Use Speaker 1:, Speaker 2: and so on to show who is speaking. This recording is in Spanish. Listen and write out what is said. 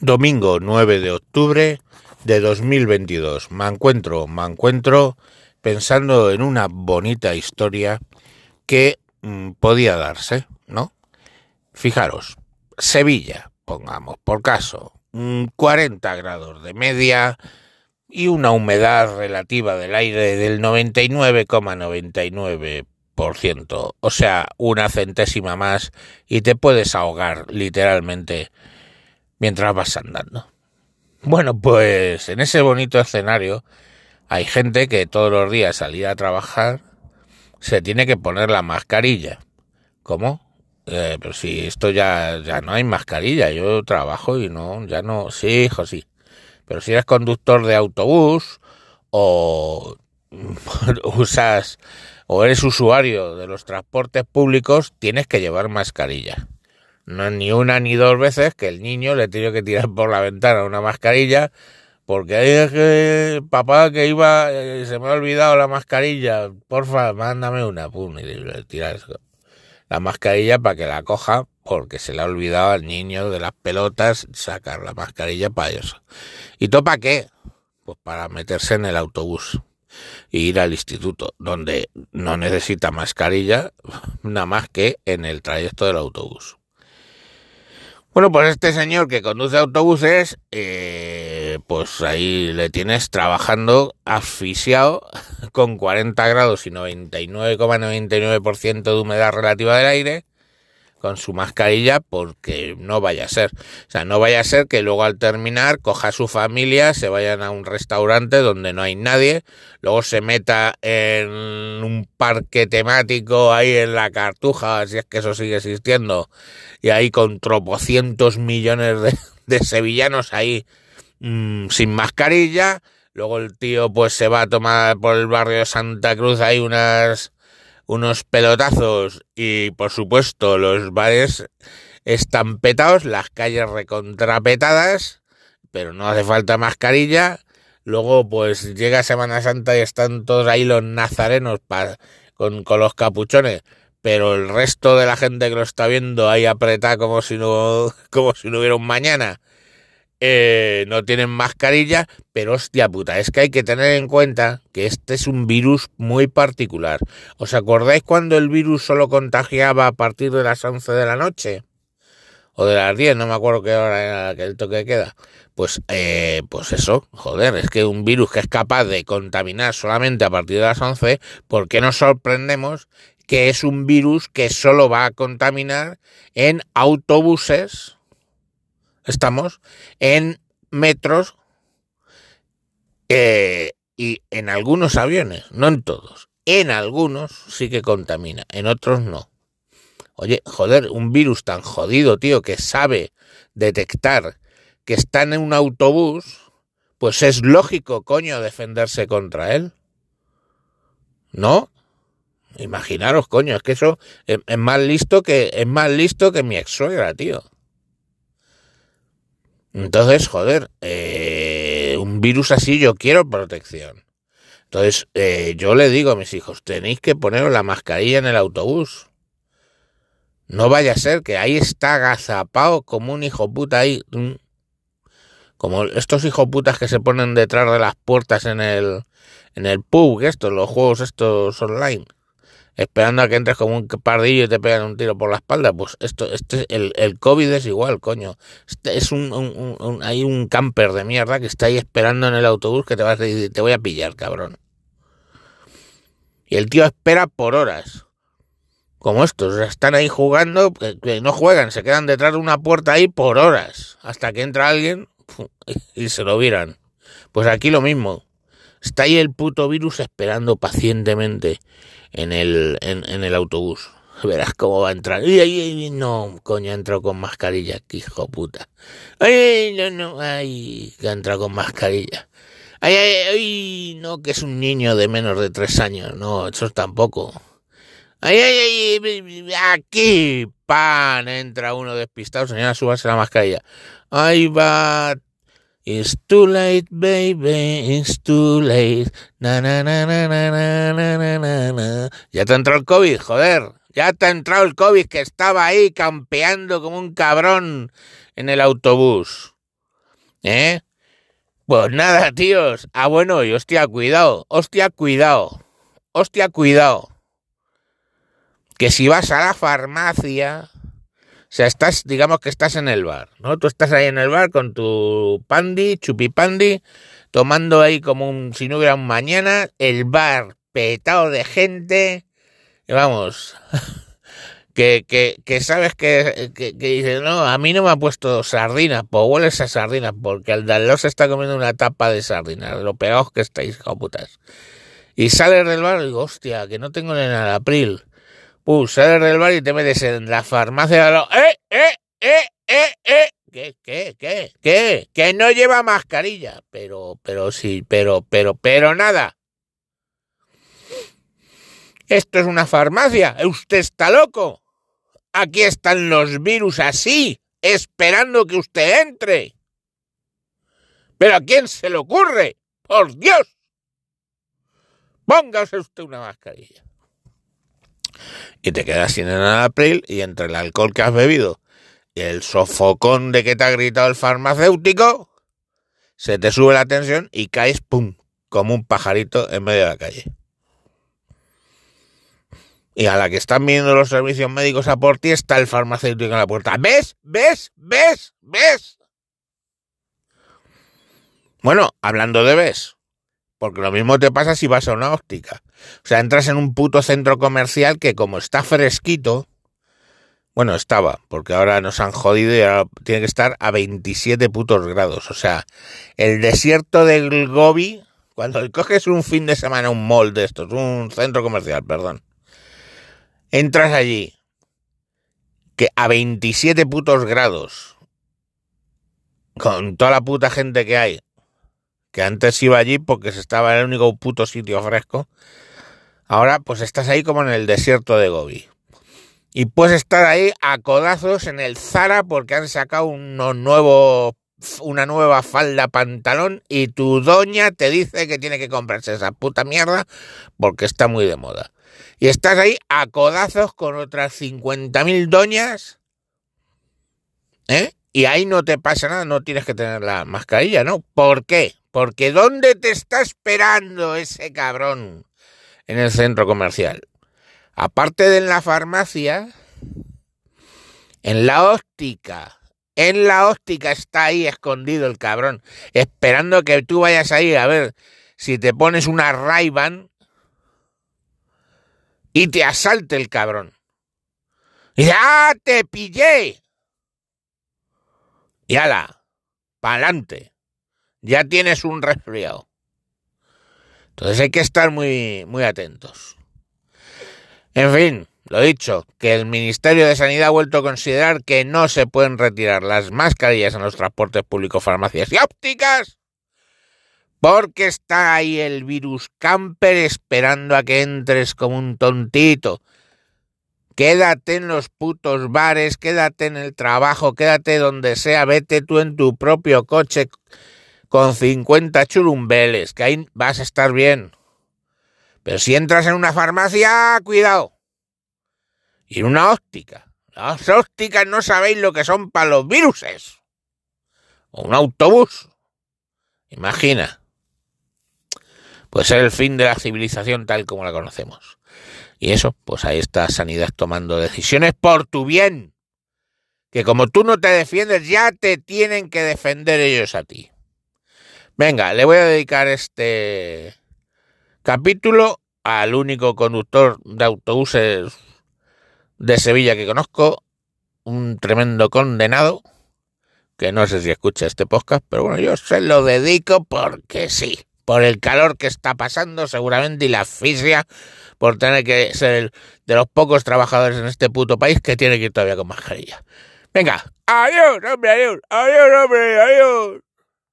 Speaker 1: Domingo 9 de octubre de 2022. Me encuentro, me encuentro pensando en una bonita historia que mm, podía darse, ¿no? Fijaros, Sevilla, pongamos por caso, 40 grados de media y una humedad relativa del aire del 99,99%, o sea, una centésima más y te puedes ahogar literalmente mientras vas andando. Bueno, pues en ese bonito escenario hay gente que todos los días salir a trabajar se tiene que poner la mascarilla. ¿Cómo? Eh, pero si esto ya, ya no hay mascarilla, yo trabajo y no, ya no, sí, hijo, sí. Pero si eres conductor de autobús o usas o eres usuario de los transportes públicos, tienes que llevar mascarilla no ni una ni dos veces que el niño le tiene que tirar por la ventana una mascarilla porque es que papá que iba eh, se me ha olvidado la mascarilla. Porfa mándame una pum y le tiras la mascarilla para que la coja porque se le ha olvidado al niño de las pelotas sacar la mascarilla para eso. Y todo para qué pues para meterse en el autobús e ir al instituto donde no necesita mascarilla nada más que en el trayecto del autobús bueno, pues este señor que conduce autobuses, eh, pues ahí le tienes trabajando asfixiado con 40 grados y 99,99% de humedad relativa del aire con su mascarilla porque no vaya a ser. O sea, no vaya a ser que luego al terminar coja a su familia, se vayan a un restaurante donde no hay nadie, luego se meta en un parque temático ahí en la cartuja, si es que eso sigue existiendo, y ahí con tropocientos millones de, sevillanos ahí mm, sin mascarilla. Luego el tío pues se va a tomar por el barrio de Santa Cruz ahí unas unos pelotazos y por supuesto los bares están petados, las calles recontrapetadas, pero no hace falta mascarilla. Luego pues llega Semana Santa y están todos ahí los nazarenos con, con los capuchones pero el resto de la gente que lo está viendo ahí apretada como si no, como si no hubiera un mañana. Eh, no tienen mascarilla, pero hostia puta, es que hay que tener en cuenta que este es un virus muy particular. ¿Os acordáis cuando el virus solo contagiaba a partir de las 11 de la noche? O de las 10, no me acuerdo qué hora era el toque queda. Pues, eh, pues eso, joder, es que un virus que es capaz de contaminar solamente a partir de las 11, ¿por qué nos sorprendemos que es un virus que solo va a contaminar en autobuses? Estamos en metros eh, y en algunos aviones, no en todos. En algunos sí que contamina, en otros no. Oye, joder, un virus tan jodido, tío, que sabe detectar que está en un autobús, pues es lógico, coño, defenderse contra él. ¿No? Imaginaros, coño, es que eso es, más listo que es más listo que mi ex suegra, tío. Entonces, joder, eh, un virus así yo quiero protección. Entonces, eh, yo le digo a mis hijos, tenéis que poneros la mascarilla en el autobús. No vaya a ser que ahí está agazapado como un hijo puta ahí. Como estos hijos putas que se ponen detrás de las puertas en el, en el pub, estos, los juegos estos online esperando a que entres como un pardillo y te pegan un tiro por la espalda. Pues esto, este, el, el COVID es igual, coño. Este es un, un, hay un camper de mierda que está ahí esperando en el autobús que te vas a decir, te voy a pillar, cabrón. Y el tío espera por horas. Como estos, están ahí jugando, que no juegan, se quedan detrás de una puerta ahí por horas, hasta que entra alguien y se lo viran. Pues aquí lo mismo. Está ahí el puto virus esperando pacientemente en el, en, el autobús. Verás cómo va a entrar. Y ay, no, coño, entró con mascarilla, que hijo puta. Ay, no, no, ay, que entra con mascarilla. Ay, ay, ay, no, que es un niño de menos de tres años. No, eso tampoco. Ay, ay, ay, aquí, pan, entra uno despistado. Señora, súbase la mascarilla. Ahí va, It's too late, baby, it's too late. Na, na, na, na, na, na, na, na, Ya te entró el COVID, joder. Ya te ha entrado el COVID que estaba ahí campeando como un cabrón en el autobús. ¿Eh? Pues nada, tíos. Ah, bueno, y hostia, cuidado. Hostia, cuidado. Hostia, cuidado. Que si vas a la farmacia, sea, estás, digamos que estás en el bar, ¿no? Tú estás ahí en el bar con tu pandi, chupipandi, tomando ahí como un, si no hubiera un mañana, el bar petado de gente, y vamos, que, que, que sabes que, que, que dice, no, a mí no me ha puesto sardinas, pues hueles a sardinas, porque el de se está comiendo una tapa de sardinas, lo pegados que estáis, putas. Y sales del bar y digo, hostia, que no tengo en el april. Pues sales del bar y te metes en la farmacia. Lo, ¡Eh, eh, eh, eh, eh! ¿Qué, qué, qué, qué? Que no lleva mascarilla. Pero, pero sí, pero, pero, pero nada. Esto es una farmacia. Usted está loco. Aquí están los virus así, esperando que usted entre. Pero ¿a quién se le ocurre? Por Dios. Póngase usted una mascarilla. Y te quedas sin el april y entre el alcohol que has bebido y el sofocón de que te ha gritado el farmacéutico, se te sube la tensión y caes, pum, como un pajarito en medio de la calle. Y a la que están viendo los servicios médicos a por ti está el farmacéutico en la puerta. ¿Ves? ¿Ves? ¿Ves? ¿Ves? Bueno, hablando de ves, porque lo mismo te pasa si vas a una óptica. O sea, entras en un puto centro comercial que como está fresquito, bueno, estaba, porque ahora nos han jodido y ahora tiene que estar a 27 putos grados. O sea, el desierto del Gobi, cuando coges un fin de semana un mall de estos, un centro comercial, perdón, entras allí, que a 27 putos grados, con toda la puta gente que hay, que antes iba allí porque se estaba en el único puto sitio fresco, ahora pues estás ahí como en el desierto de Gobi. Y puedes estar ahí a codazos en el Zara porque han sacado unos nuevos, una nueva falda pantalón y tu doña te dice que tiene que comprarse esa puta mierda porque está muy de moda. Y estás ahí a codazos con otras 50.000 doñas, ¿eh? Y ahí no te pasa nada, no tienes que tener la mascarilla, ¿no? ¿Por qué? Porque ¿dónde te está esperando ese cabrón en el centro comercial? Aparte de en la farmacia, en la óptica. En la óptica está ahí escondido el cabrón, esperando que tú vayas ahí a ver si te pones una ray y te asalte el cabrón. Y ¡ah, te pillé! Y ala, pa'lante ya tienes un resfriado. Entonces hay que estar muy, muy atentos. En fin, lo dicho, que el Ministerio de Sanidad ha vuelto a considerar que no se pueden retirar las mascarillas en los transportes públicos, farmacias y ópticas, porque está ahí el virus camper esperando a que entres como un tontito. Quédate en los putos bares, quédate en el trabajo, quédate donde sea, vete tú en tu propio coche con 50 churumbeles, que ahí vas a estar bien. Pero si entras en una farmacia, cuidado. Y en una óptica. Las ópticas no sabéis lo que son para los viruses. O un autobús. Imagina. Puede ser el fin de la civilización tal como la conocemos. Y eso, pues ahí está Sanidad tomando decisiones por tu bien. Que como tú no te defiendes, ya te tienen que defender ellos a ti. Venga, le voy a dedicar este capítulo al único conductor de autobuses de Sevilla que conozco, un tremendo condenado, que no sé si escucha este podcast, pero bueno, yo se lo dedico porque sí, por el calor que está pasando seguramente y la asfixia por tener que ser de los pocos trabajadores en este puto país que tiene que ir todavía con mascarilla. Venga, adiós, hombre, adiós, adiós, hombre, adiós.